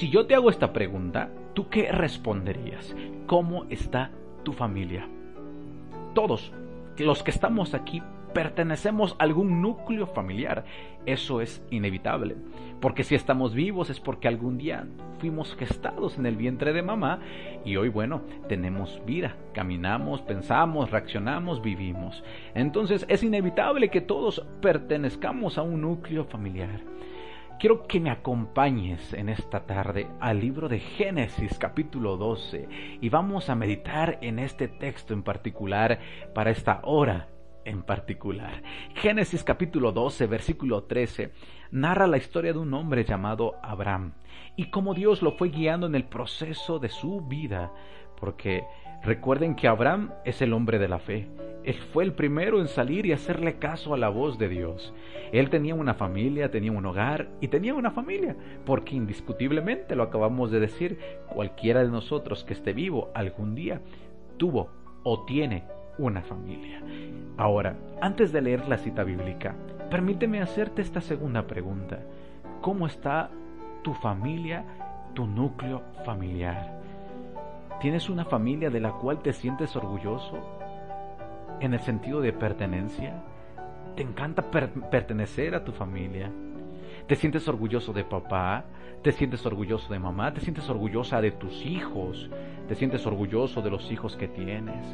Si yo te hago esta pregunta, ¿tú qué responderías? ¿Cómo está tu familia? Todos los que estamos aquí pertenecemos a algún núcleo familiar. Eso es inevitable. Porque si estamos vivos es porque algún día fuimos gestados en el vientre de mamá y hoy, bueno, tenemos vida. Caminamos, pensamos, reaccionamos, vivimos. Entonces es inevitable que todos pertenezcamos a un núcleo familiar. Quiero que me acompañes en esta tarde al libro de Génesis capítulo 12 y vamos a meditar en este texto en particular para esta hora en particular. Génesis capítulo 12, versículo 13, narra la historia de un hombre llamado Abraham y cómo Dios lo fue guiando en el proceso de su vida, porque recuerden que Abraham es el hombre de la fe. Fue el primero en salir y hacerle caso a la voz de Dios. Él tenía una familia, tenía un hogar y tenía una familia, porque indiscutiblemente, lo acabamos de decir, cualquiera de nosotros que esté vivo algún día tuvo o tiene una familia. Ahora, antes de leer la cita bíblica, permíteme hacerte esta segunda pregunta. ¿Cómo está tu familia, tu núcleo familiar? ¿Tienes una familia de la cual te sientes orgulloso en el sentido de pertenencia? ¿Te encanta pertenecer a tu familia? ¿Te sientes orgulloso de papá? ¿Te sientes orgulloso de mamá? ¿Te sientes orgullosa de tus hijos? ¿Te sientes orgulloso de los hijos que tienes?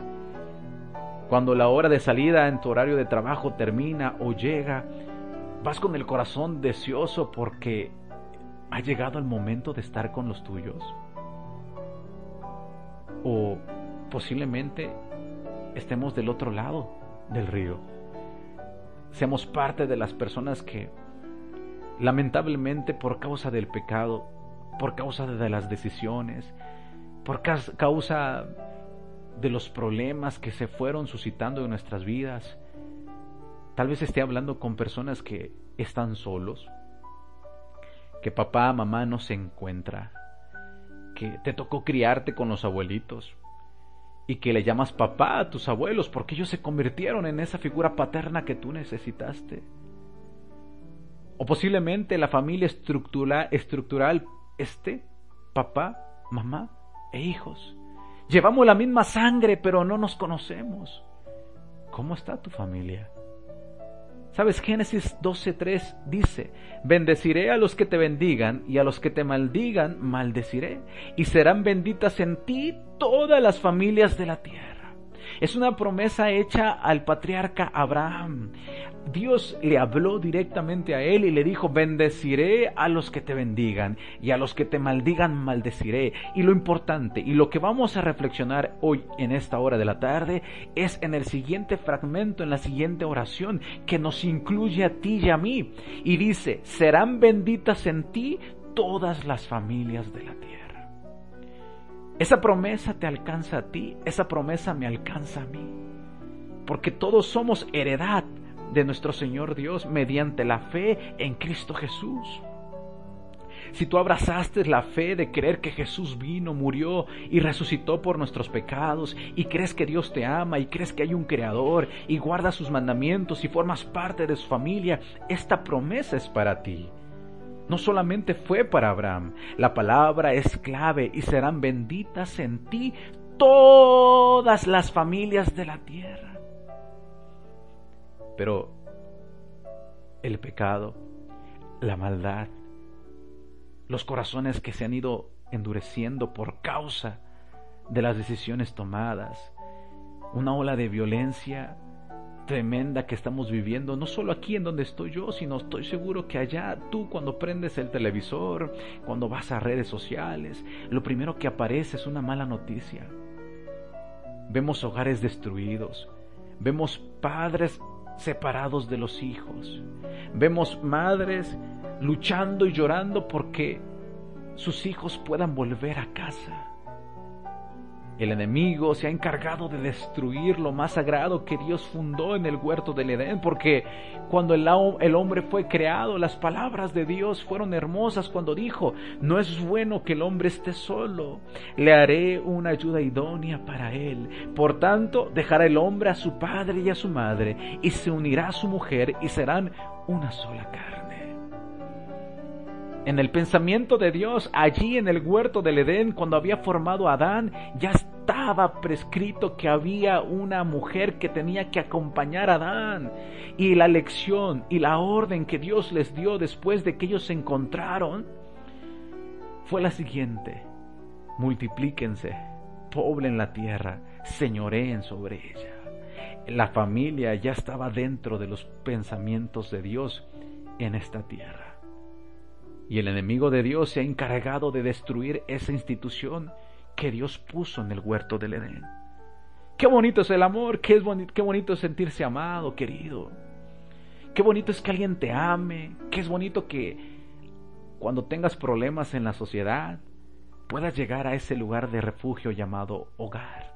Cuando la hora de salida en tu horario de trabajo termina o llega, vas con el corazón deseoso porque ha llegado el momento de estar con los tuyos. O posiblemente estemos del otro lado del río. Seamos parte de las personas que lamentablemente por causa del pecado, por causa de las decisiones, por causa de los problemas que se fueron suscitando en nuestras vidas. Tal vez esté hablando con personas que están solos, que papá, mamá no se encuentra, que te tocó criarte con los abuelitos y que le llamas papá a tus abuelos porque ellos se convirtieron en esa figura paterna que tú necesitaste. O posiblemente la familia estructural, esté papá, mamá e hijos Llevamos la misma sangre, pero no nos conocemos. ¿Cómo está tu familia? ¿Sabes? Génesis 12.3 dice, bendeciré a los que te bendigan y a los que te maldigan, maldeciré. Y serán benditas en ti todas las familias de la tierra. Es una promesa hecha al patriarca Abraham. Dios le habló directamente a él y le dijo, bendeciré a los que te bendigan y a los que te maldigan maldeciré. Y lo importante y lo que vamos a reflexionar hoy en esta hora de la tarde es en el siguiente fragmento, en la siguiente oración que nos incluye a ti y a mí. Y dice, serán benditas en ti todas las familias de la tierra. Esa promesa te alcanza a ti, esa promesa me alcanza a mí. Porque todos somos heredad de nuestro Señor Dios mediante la fe en Cristo Jesús. Si tú abrazaste la fe de creer que Jesús vino, murió y resucitó por nuestros pecados, y crees que Dios te ama, y crees que hay un Creador, y guardas sus mandamientos y formas parte de su familia, esta promesa es para ti no solamente fue para Abraham, la palabra es clave y serán benditas en ti todas las familias de la tierra. Pero el pecado, la maldad, los corazones que se han ido endureciendo por causa de las decisiones tomadas, una ola de violencia tremenda que estamos viviendo, no solo aquí en donde estoy yo, sino estoy seguro que allá tú cuando prendes el televisor, cuando vas a redes sociales, lo primero que aparece es una mala noticia. Vemos hogares destruidos, vemos padres separados de los hijos, vemos madres luchando y llorando porque sus hijos puedan volver a casa. El enemigo se ha encargado de destruir lo más sagrado que Dios fundó en el huerto del Edén, porque cuando el, hombre fue creado, las palabras de Dios fueron hermosas cuando dijo, no es bueno que el hombre esté solo, le haré una ayuda idónea para él. Por tanto, dejará el hombre a su padre y a su madre, y se unirá a su mujer, y serán una sola carne. En el pensamiento de Dios, allí en el huerto del Edén, cuando había formado a Adán, ya estaba prescrito que había una mujer que tenía que acompañar a Adán. Y la lección y la orden que Dios les dio después de que ellos se encontraron fue la siguiente. Multiplíquense, poblen la tierra, señoreen sobre ella. La familia ya estaba dentro de los pensamientos de Dios en esta tierra. Y el enemigo de Dios se ha encargado de destruir esa institución que Dios puso en el huerto del Edén. Qué bonito es el amor, qué, es bonito, es sentirse amado, querido. Qué bonito es que alguien te ame, qué es bonito que cuando tengas problemas en la sociedad puedas llegar a ese lugar de refugio llamado hogar.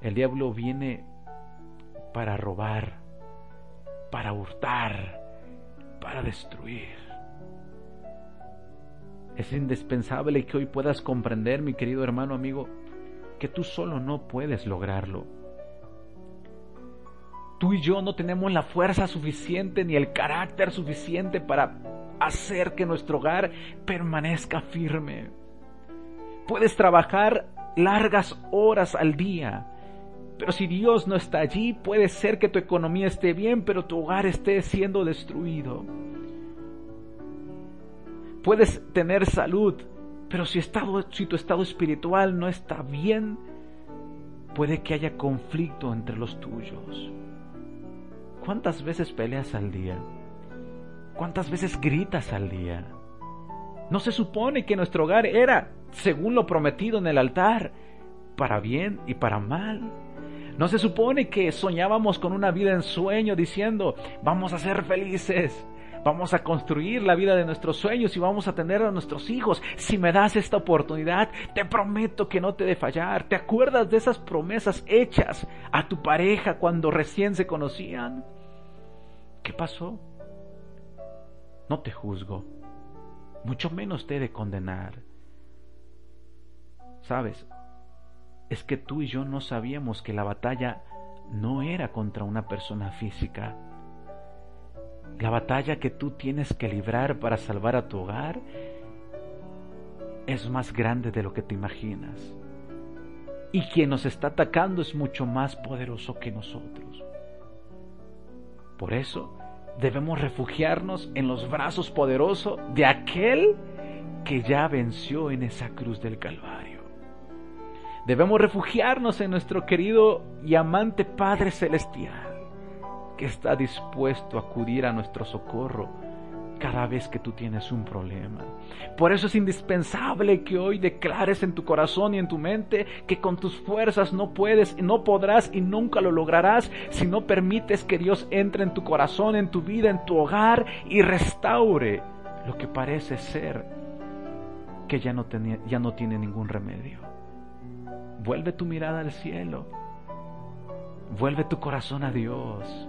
El diablo viene para robar, para hurtar, para destruir. Es indispensable que hoy puedas comprender, mi querido hermano amigo, que tú solo no puedes lograrlo. Tú y yo no tenemos la fuerza suficiente ni el carácter suficiente para hacer que nuestro hogar permanezca firme. Puedes trabajar largas horas al día, pero si Dios no está allí, puede ser que tu economía esté bien, pero tu hogar esté siendo destruido. Puedes tener salud, pero si, si tu estado espiritual no está bien, puede que haya conflicto entre los tuyos. ¿Cuántas veces peleas al día? ¿Cuántas veces gritas al día? ¿No se supone que nuestro hogar era, según lo prometido en el altar, para bien y para mal? ¿No se supone que soñábamos con una vida en sueño diciendo, vamos a ser felices, Vamos a construir la vida de nuestros sueños y vamos a tener a nuestros hijos. Si me das esta oportunidad, te prometo que no te de fallar. ¿Te acuerdas de esas promesas hechas a tu pareja cuando recién se conocían? ¿Qué pasó? No te juzgo, mucho menos te he de condenar. Sabes, es que tú y yo no sabíamos que la batalla no era contra una persona física la batalla que tú tienes que librar para salvar a tu hogar es más grande de lo que te imaginas. Y quien nos está atacando es mucho más poderoso que nosotros. Por eso debemos refugiarnos en los brazos poderosos de aquel que ya venció en esa cruz del Calvario. Debemos refugiarnos en nuestro querido y amante Padre Celestial que está dispuesto a acudir a nuestro socorro cada vez que tú tienes un problema. Por eso es indispensable que hoy declares en tu corazón y en tu mente que con tus fuerzas no puedes, no podrás y nunca lo lograrás si no permites que Dios entre en tu corazón, en tu vida, en tu hogar y restaure lo que parece ser que ya no, tenía, ya no tiene ningún remedio. Vuelve tu mirada al cielo. Vuelve tu corazón a Dios.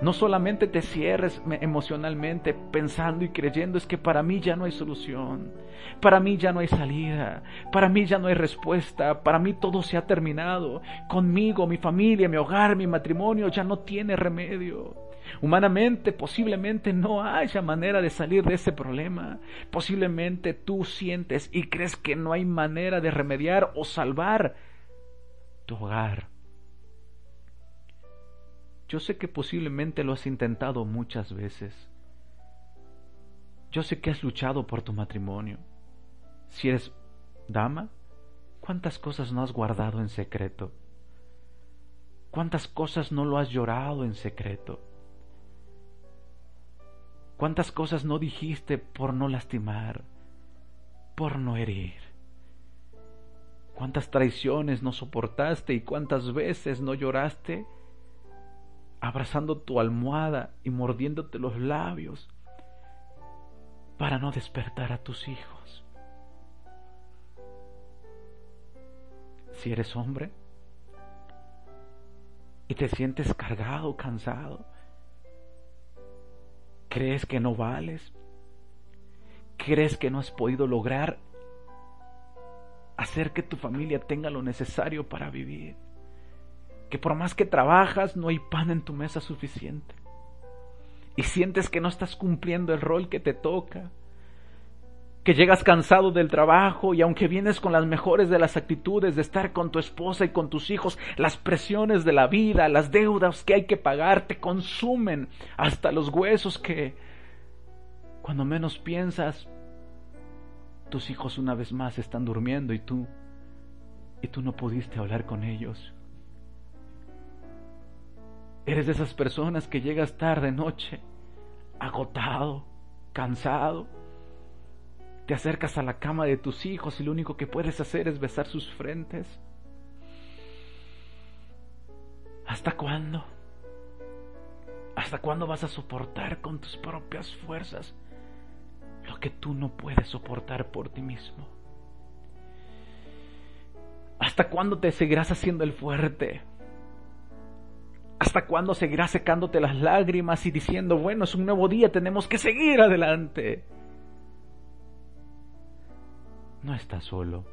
No solamente te cierres emocionalmente pensando y creyendo es que para mí ya no hay solución, para mí ya no hay salida, para mí ya no hay respuesta, para mí todo se ha terminado, conmigo, mi familia, mi hogar, mi matrimonio ya no tiene remedio. Humanamente posiblemente no haya manera de salir de ese problema. Posiblemente tú sientes y crees que no hay manera de remediar o salvar tu hogar yo sé que posiblemente lo has intentado muchas veces. Yo sé que has luchado por tu matrimonio. Si eres dama, ¿cuántas cosas no has guardado en secreto? ¿Cuántas cosas no lo has llorado en secreto? ¿Cuántas cosas no dijiste por no lastimar, por no herir? ¿Cuántas traiciones no soportaste y cuántas veces no lloraste abrazando tu almohada y mordiéndote los labios para no despertar a tus hijos. Si eres hombre y te sientes cargado, cansado, crees que no vales, crees que no has podido lograr hacer que tu familia tenga lo necesario para vivir que por más que trabajas no hay pan en tu mesa suficiente. y sientes que no estás cumpliendo el rol que te toca, que llegas cansado del trabajo y aunque vienes con las mejores de las actitudes de estar con tu esposa y con tus hijos, las presiones de la vida, las deudas que hay que pagar te consumen hasta los huesos que cuando menos piensas tus hijos una vez más están durmiendo y tú y tú no pudiste hablar con ellos. Eres de esas personas que llegas tarde noche, agotado, cansado, te acercas a la cama de tus hijos y lo único que puedes hacer es besar sus frentes. ¿Hasta cuándo? ¿Hasta cuándo vas a soportar con tus propias fuerzas lo que tú no puedes soportar por ti mismo? ¿Hasta cuándo te seguirás haciendo el fuerte? ¿Hasta cuándo seguirás secándote las lágrimas y diciendo, bueno, es un nuevo día, tenemos que seguir adelante? No estás solo.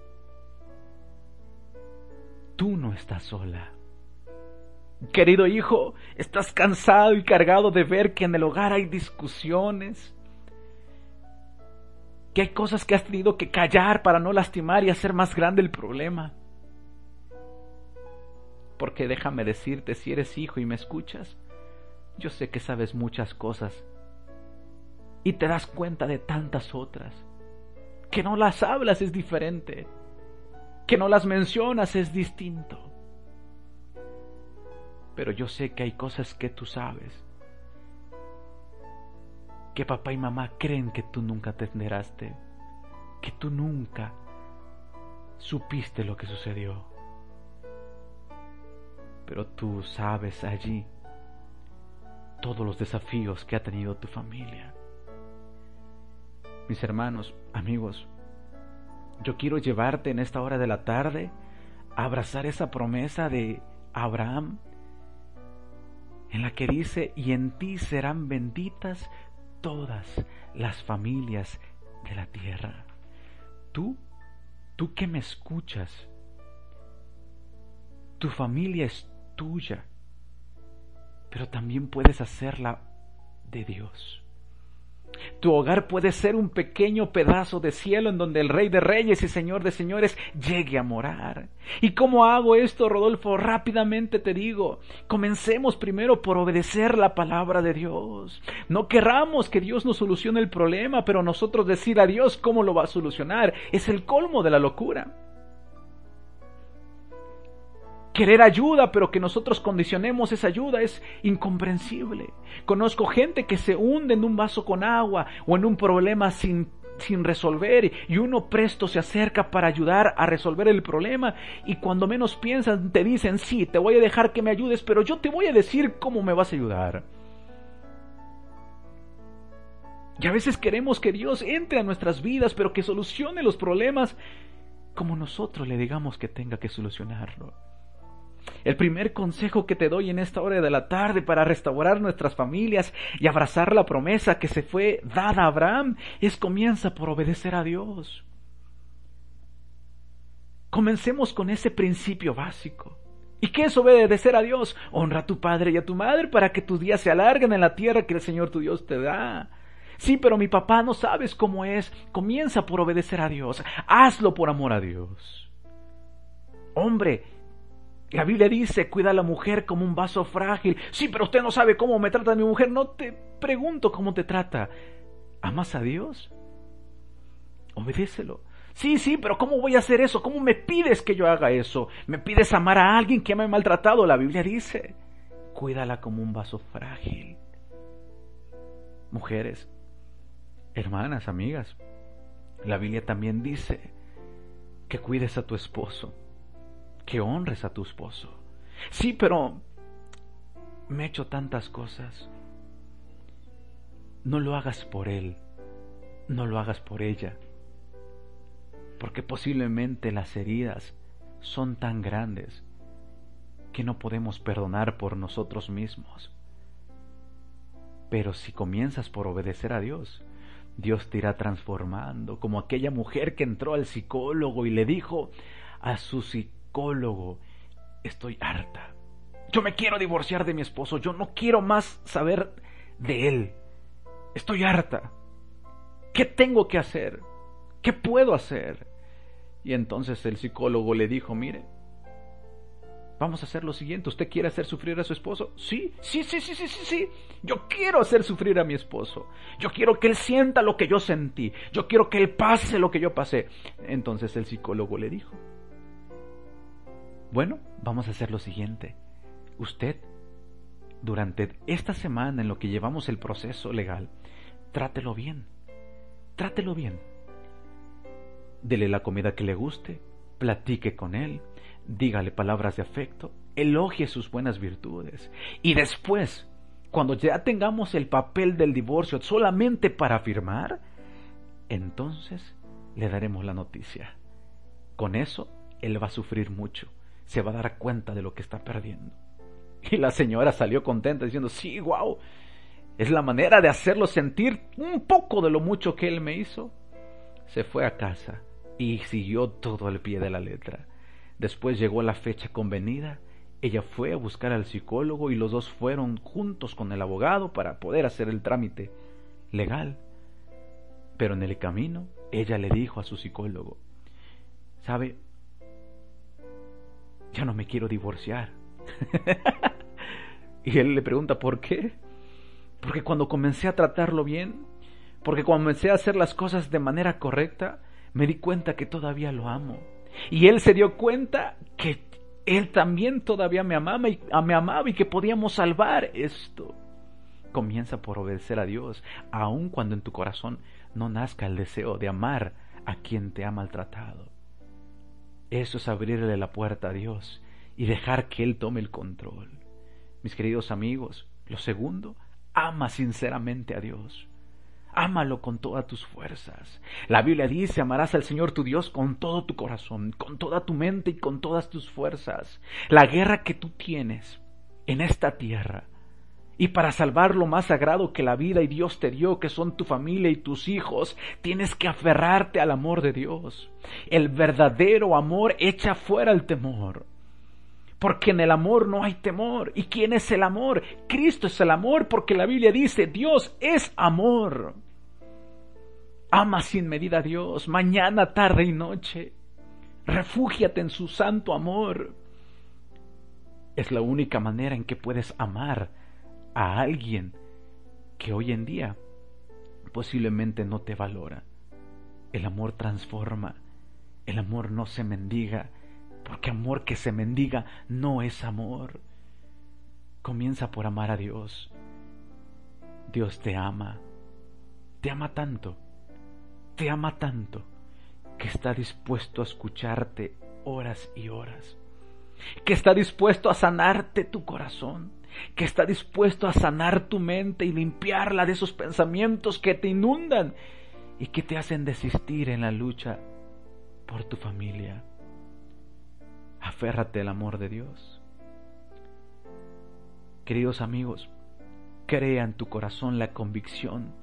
Tú no estás sola. Querido hijo, estás cansado y cargado de ver que en el hogar hay discusiones, que hay cosas que has tenido que callar para no lastimar y hacer más grande el problema. Porque déjame decirte, si eres hijo y me escuchas, yo sé que sabes muchas cosas y te das cuenta de tantas otras. Que no las hablas es diferente. Que no las mencionas es distinto. Pero yo sé que hay cosas que tú sabes. Que papá y mamá creen que tú nunca te enteraste. Que tú nunca supiste lo que sucedió. Pero tú sabes allí todos los desafíos que ha tenido tu familia mis hermanos, amigos, yo quiero llevarte en esta hora de la tarde a abrazar esa promesa de Abraham en la que dice, y en ti serán benditas todas las familias de la tierra. Tú, tú que me escuchas, tu familia es tuya, pero también puedes hacerla de Dios. Tu hogar puede ser un pequeño pedazo de cielo en donde el Rey de Reyes y Señor de Señores llegue a morar. ¿Y cómo hago esto, Rodolfo? Rápidamente te digo, comencemos primero por obedecer la palabra de Dios. No querramos que Dios nos solucione el problema, pero nosotros decir a Dios cómo lo va a solucionar es el colmo de la locura querer ayuda, pero que nosotros condicionemos esa ayuda es incomprensible. Conozco gente que se hunde en un vaso con agua o en un problema sin, sin resolver y uno presto se acerca para ayudar a resolver el problema y cuando menos piensan te dicen, sí, te voy a dejar que me ayudes, pero yo te voy a decir cómo me vas a ayudar. Y a veces queremos que Dios entre a nuestras vidas, pero que solucione los problemas como nosotros le digamos que tenga que solucionarlo. El primer consejo que te doy en esta hora de la tarde para restaurar nuestras familias y abrazar la promesa que se fue dada a Abraham es comienza por obedecer a Dios. Comencemos con ese principio básico. ¿Y qué es obedecer a Dios? Honra a tu padre y a tu madre para que tus días se alarguen en la tierra que el Señor tu Dios te da. Sí, pero mi papá no sabes cómo es. Comienza por obedecer a Dios. Hazlo por amor a Dios. Hombre, la Biblia dice, cuida a la mujer como un vaso frágil. Sí, pero usted no sabe cómo me trata mi mujer. No te pregunto cómo te trata. ¿Amas a Dios? Obedécelo. Sí, sí, pero ¿cómo voy a hacer eso? ¿Cómo me pides que yo haga eso? ¿Me pides amar a alguien que me ha maltratado? La Biblia dice, cuídala como un vaso frágil. Mujeres, hermanas, amigas, la Biblia también dice que cuides a tu esposo que honres a tu esposo. Sí, pero me he hecho tantas cosas. No lo hagas por él, no lo hagas por ella, porque posiblemente las heridas son tan grandes que no podemos perdonar por nosotros mismos. Pero si comienzas por obedecer a Dios, Dios te irá transformando, como aquella mujer que entró al psicólogo y le dijo a su psicólogo, estoy harta. Yo me quiero divorciar de mi esposo, yo no quiero más saber de él. Estoy harta. ¿Qué tengo que hacer? ¿Qué puedo hacer? Y entonces el psicólogo le dijo, mire, vamos a hacer lo siguiente, ¿usted quiere hacer sufrir a su esposo? Sí, sí, sí, sí, sí, sí, sí. Yo quiero hacer sufrir a mi esposo. Yo quiero que él sienta lo que yo sentí. Yo quiero que él pase lo que yo pasé. Entonces el psicólogo le dijo, bueno, vamos a hacer lo siguiente. Usted, durante esta semana en lo que llevamos el proceso legal, trátelo bien. Trátelo bien. Dele la comida que le guste, platique con él, dígale palabras de afecto, elogie sus buenas virtudes. Y después, cuando ya tengamos el papel del divorcio solamente para firmar, entonces le daremos la noticia. Con eso, él va a sufrir mucho, se va a dar cuenta de lo que está perdiendo. Y la señora salió contenta diciendo, sí, wow, es la manera de hacerlo sentir un poco de lo mucho que él me hizo. Se fue a casa y siguió todo al pie de la letra. Después llegó la fecha convenida, ella fue a buscar al psicólogo y los dos fueron juntos con el abogado para poder hacer el trámite legal. Pero en el camino ella le dijo a su psicólogo, ¿sabe? Ya no me quiero divorciar. y él le pregunta, ¿por qué? Porque cuando comencé a tratarlo bien, porque cuando comencé a hacer las cosas de manera correcta, me di cuenta que todavía lo amo. Y él se dio cuenta que él también todavía y, me amaba y que podíamos salvar esto. Comienza por obedecer a Dios, aun cuando en tu corazón no nazca el deseo de amar a quien te ha maltratado. Eso es abrirle la puerta a Dios y dejar que Él tome el control. Mis queridos amigos, lo segundo, ama sinceramente a Dios. Ámalo con todas tus fuerzas. La Biblia dice, amarás al Señor tu Dios con todo tu corazón, con toda tu mente y con todas tus fuerzas. La guerra que tú tienes en esta tierra y para salvar lo más sagrado que la vida y Dios te dio, que son tu familia y tus hijos, tienes que aferrarte al amor de Dios. El verdadero amor echa fuera el temor porque en el amor no hay temor. ¿Y quién es el amor? Cristo es el amor, porque la Biblia dice, Dios es amor. Ama sin medida a Dios, mañana, tarde y noche. Refúgiate en su santo amor. Es la única manera en que puedes amar a alguien que hoy en día posiblemente no te valora. El amor transforma, el amor no se mendiga, porque amor que se mendiga no es amor. Comienza por amar a Dios. Dios te ama. Te ama tanto. Te ama tanto que está dispuesto a escucharte horas y horas. Que está dispuesto a sanarte tu corazón. Que está dispuesto a sanar tu mente y limpiarla de esos pensamientos que te inundan y que te hacen desistir en la lucha por tu familia Aférrate al amor de Dios. Queridos amigos, crea en tu corazón la convicción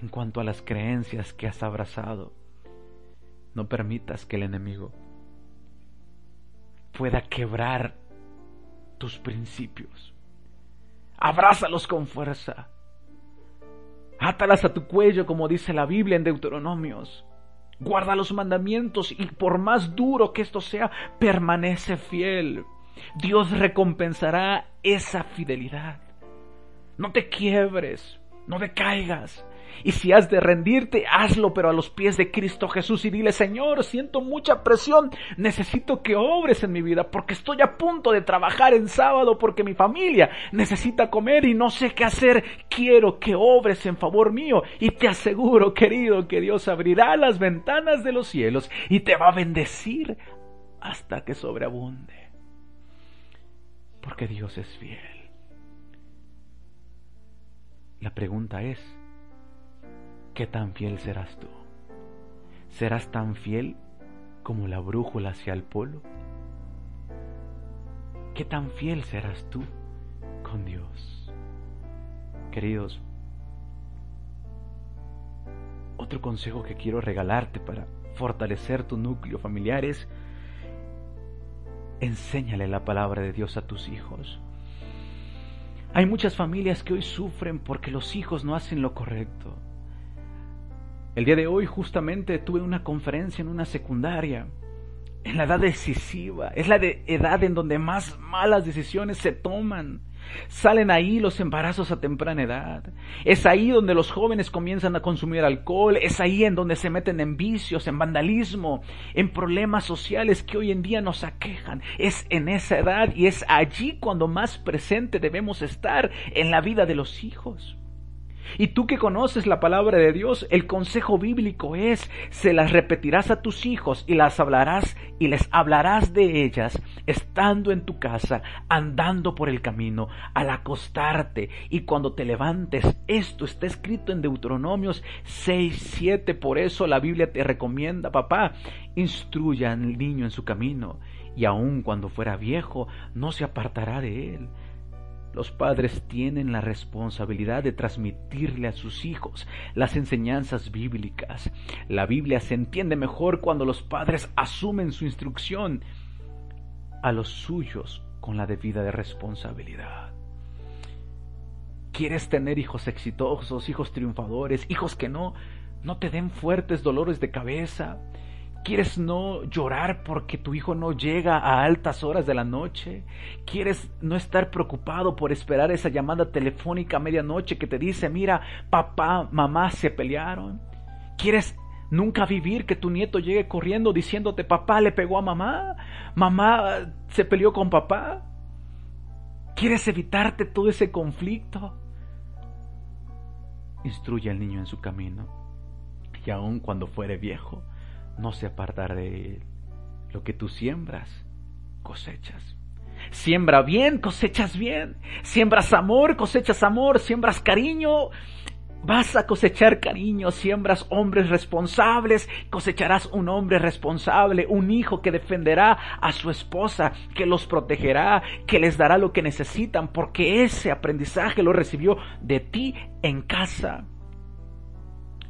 en cuanto a las creencias que has abrazado. No permitas que el enemigo pueda quebrar tus principios. Abrázalos con fuerza. Átalas a tu cuello, como dice la Biblia en Deuteronomios. Guarda los mandamientos y por más duro que esto sea, permanece fiel. Dios recompensará esa fidelidad. No te quiebres, no decaigas. Y si has de rendirte, hazlo, pero a los pies de Cristo Jesús y dile, Señor, siento mucha presión, necesito que obres en mi vida, porque estoy a punto de trabajar en sábado, porque mi familia necesita comer y no sé qué hacer, quiero que obres en favor mío. Y te aseguro, querido, que Dios abrirá las ventanas de los cielos y te va a bendecir hasta que sobreabunde. Porque Dios es fiel. La pregunta es, ¿qué tan fiel serás tú? ¿Serás tan fiel como la brújula hacia el polo? ¿Qué tan fiel serás tú con Dios? Queridos, otro consejo que quiero regalarte para fortalecer tu núcleo familiar es enséñale la palabra de Dios a tus hijos. Hay muchas familias que hoy sufren porque los hijos no hacen lo correcto. El día de hoy justamente tuve una conferencia en una secundaria, en la edad decisiva, es la edad en donde más malas decisiones se toman. Salen ahí los embarazos a temprana edad. Es ahí donde los jóvenes comienzan a consumir alcohol. Es ahí en donde se meten en vicios, en vandalismo, en problemas sociales que hoy en día nos aquejan. Es en esa edad y es allí cuando más presente debemos estar en la vida de los hijos. Y tú que conoces la palabra de Dios, el consejo bíblico es, se las repetirás a tus hijos y las hablarás y les hablarás de ellas estando en tu casa, andando por el camino, al acostarte y cuando te levantes. Esto está escrito en Deuteronomios 6, 7. Por eso la Biblia te recomienda, papá, instruya al niño en su camino y aun cuando fuera viejo, no se apartará de él. Los padres tienen la responsabilidad de transmitirle a sus hijos las enseñanzas bíblicas. La Biblia se entiende mejor cuando los padres asumen su instrucción a los suyos con la debida de responsabilidad. ¿Quieres tener hijos exitosos, hijos triunfadores, hijos que no no te den fuertes dolores de cabeza? ¿Quieres no llorar porque tu hijo no llega a altas horas de la noche? ¿Quieres no estar preocupado por esperar esa llamada telefónica a medianoche que te dice, mira, papá, mamá se pelearon? ¿Quieres nunca vivir que tu nieto llegue corriendo diciéndote, papá le pegó a mamá? ¿Mamá se peleó con papá? ¿Quieres evitarte todo ese conflicto? Instruye al niño en su camino y aun cuando fuere viejo, no se apartará de él. Lo que tú siembras, cosechas. Siembra bien, cosechas bien. Siembras amor, cosechas amor. Siembras cariño, vas a cosechar cariño. Siembras hombres responsables, cosecharás un hombre responsable, un hijo que defenderá a su esposa, que los protegerá, que les dará lo que necesitan, porque ese aprendizaje lo recibió de ti en casa.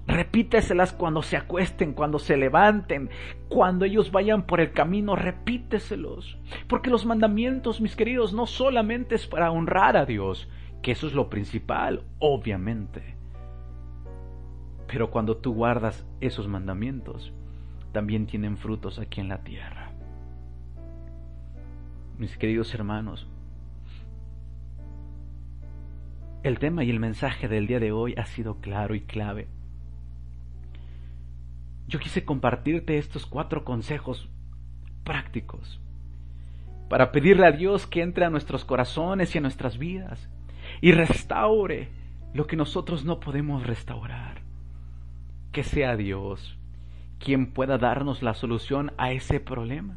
Repíteselas cuando se acuesten, cuando se levanten, cuando ellos vayan por el camino, repíteselos. Porque los mandamientos, mis queridos, no solamente es para honrar a Dios, que eso es lo principal, obviamente. Pero cuando tú guardas esos mandamientos, también tienen frutos aquí en la tierra. Mis queridos hermanos, el tema y el mensaje del día de hoy ha sido claro y clave yo quise compartirte estos cuatro consejos prácticos para pedirle a Dios que entre a nuestros corazones y a nuestras vidas y restaure lo que nosotros no podemos restaurar. Que sea Dios quien pueda darnos la solución a ese problema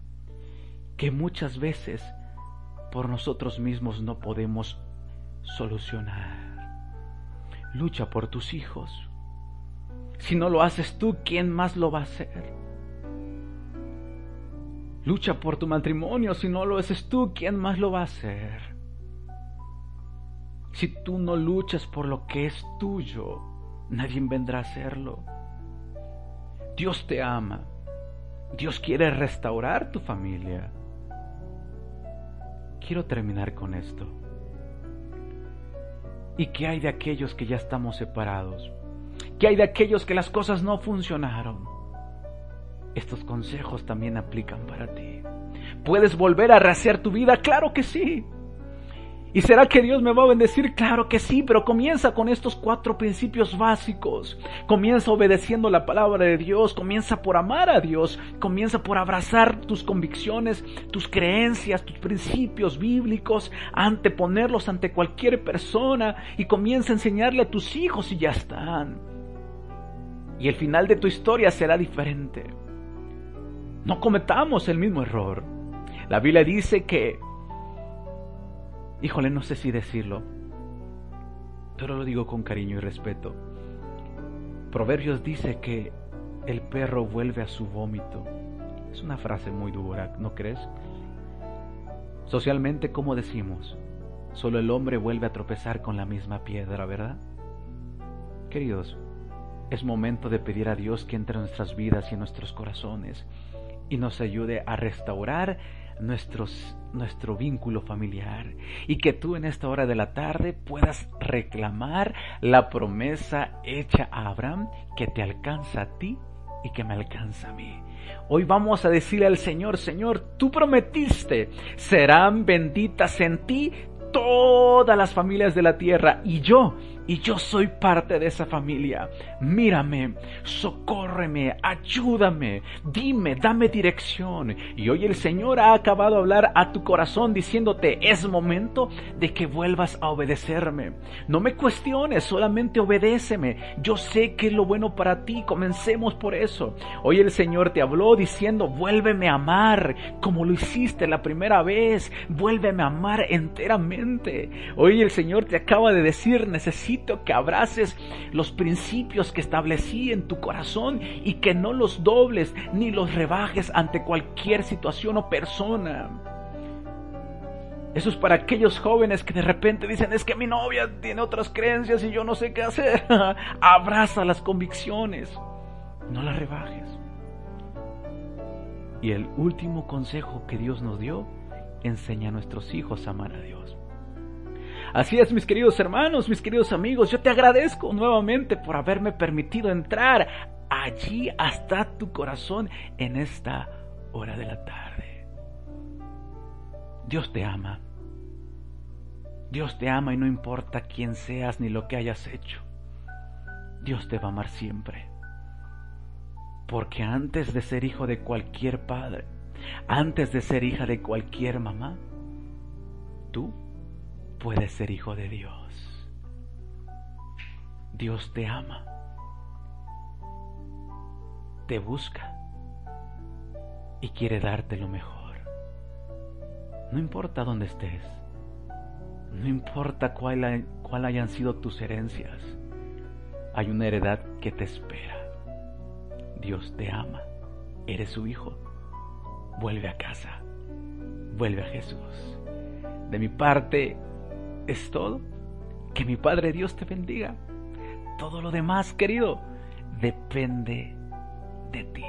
que muchas veces por nosotros mismos no podemos solucionar. Lucha por tus hijos si no lo haces tú, ¿quién más lo va a hacer? Lucha por tu matrimonio. Si no lo haces tú, ¿quién más lo va a hacer? Si tú no luchas por lo que es tuyo, nadie vendrá a hacerlo. Dios te ama. Dios quiere restaurar tu familia. Quiero terminar con esto. ¿Y qué hay de aquellos que ya estamos separados? ¿Qué hay de aquellos que las cosas no funcionaron? Estos consejos también aplican para ti. ¿Puedes volver a rehacer tu vida? Claro que sí. ¿Y será que Dios me va a bendecir? Claro que sí, pero comienza con estos cuatro principios básicos. Comienza obedeciendo la palabra de Dios, comienza por amar a Dios, comienza por abrazar tus convicciones, tus creencias, tus principios bíblicos, anteponerlos ante cualquier persona y comienza a enseñarle a tus hijos y ya están y el final de tu historia será diferente. No cometamos el mismo error. La Biblia dice que, híjole, no sé si decirlo, pero lo digo con cariño y respeto. Proverbios dice que el perro vuelve a su vómito. Es una frase muy dura, ¿no crees? Socialmente, ¿cómo decimos? Solo el hombre vuelve a tropezar con la misma piedra, ¿verdad? Queridos, es momento de pedir a Dios que entre en nuestras vidas y nuestros corazones y nos ayude a restaurar nuestro vínculo familiar y que tú en esta hora de la tarde puedas reclamar la promesa hecha a Abraham que te alcanza a ti y que me alcanza a mí. Hoy vamos a decirle al Señor, Señor, tú prometiste, serán benditas en ti todas las familias de la tierra y yo y yo soy parte de esa familia. Mírame, socórreme, ayúdame, dime, dame dirección. Y hoy el Señor ha acabado de hablar a tu corazón diciéndote, es momento de que vuelvas a obedecerme. No me cuestiones, solamente obedéceme. Yo sé que es lo bueno para ti, comencemos por eso. Hoy el Señor te habló diciendo, vuélveme a amar como lo hiciste la primera vez, vuélveme a amar enteramente. Hoy el Señor te acaba de decir, necesito que abraces los principios que establecí en tu corazón y que no los dobles ni los rebajes ante cualquier situación o persona. Eso es para aquellos jóvenes que de repente dicen, es que mi novia tiene otras creencias y yo no sé qué hacer. Abraza las convicciones, no las rebajes. Y el último consejo que Dios nos dio, enseña a nuestros hijos a amar a Dios. Así es, mis queridos hermanos, mis queridos amigos, yo te agradezco nuevamente por haberme permitido entrar allí hasta tu corazón en esta hora de la tarde. Dios te ama. Dios te ama y no importa quién seas ni lo que hayas hecho. Dios te va a amar siempre. Porque antes de ser hijo de cualquier padre, antes de ser hija de cualquier mamá, tú puedes ser hijo de Dios. Dios te ama, te busca y quiere darte lo mejor. No importa dónde estés, no importa cuál, cuál hayan sido tus herencias, hay una heredad que te espera. Dios te ama, eres su hijo. Vuelve a casa, vuelve a Jesús. De mi parte, es todo. Que mi Padre Dios te bendiga. Todo lo demás, querido, depende de ti.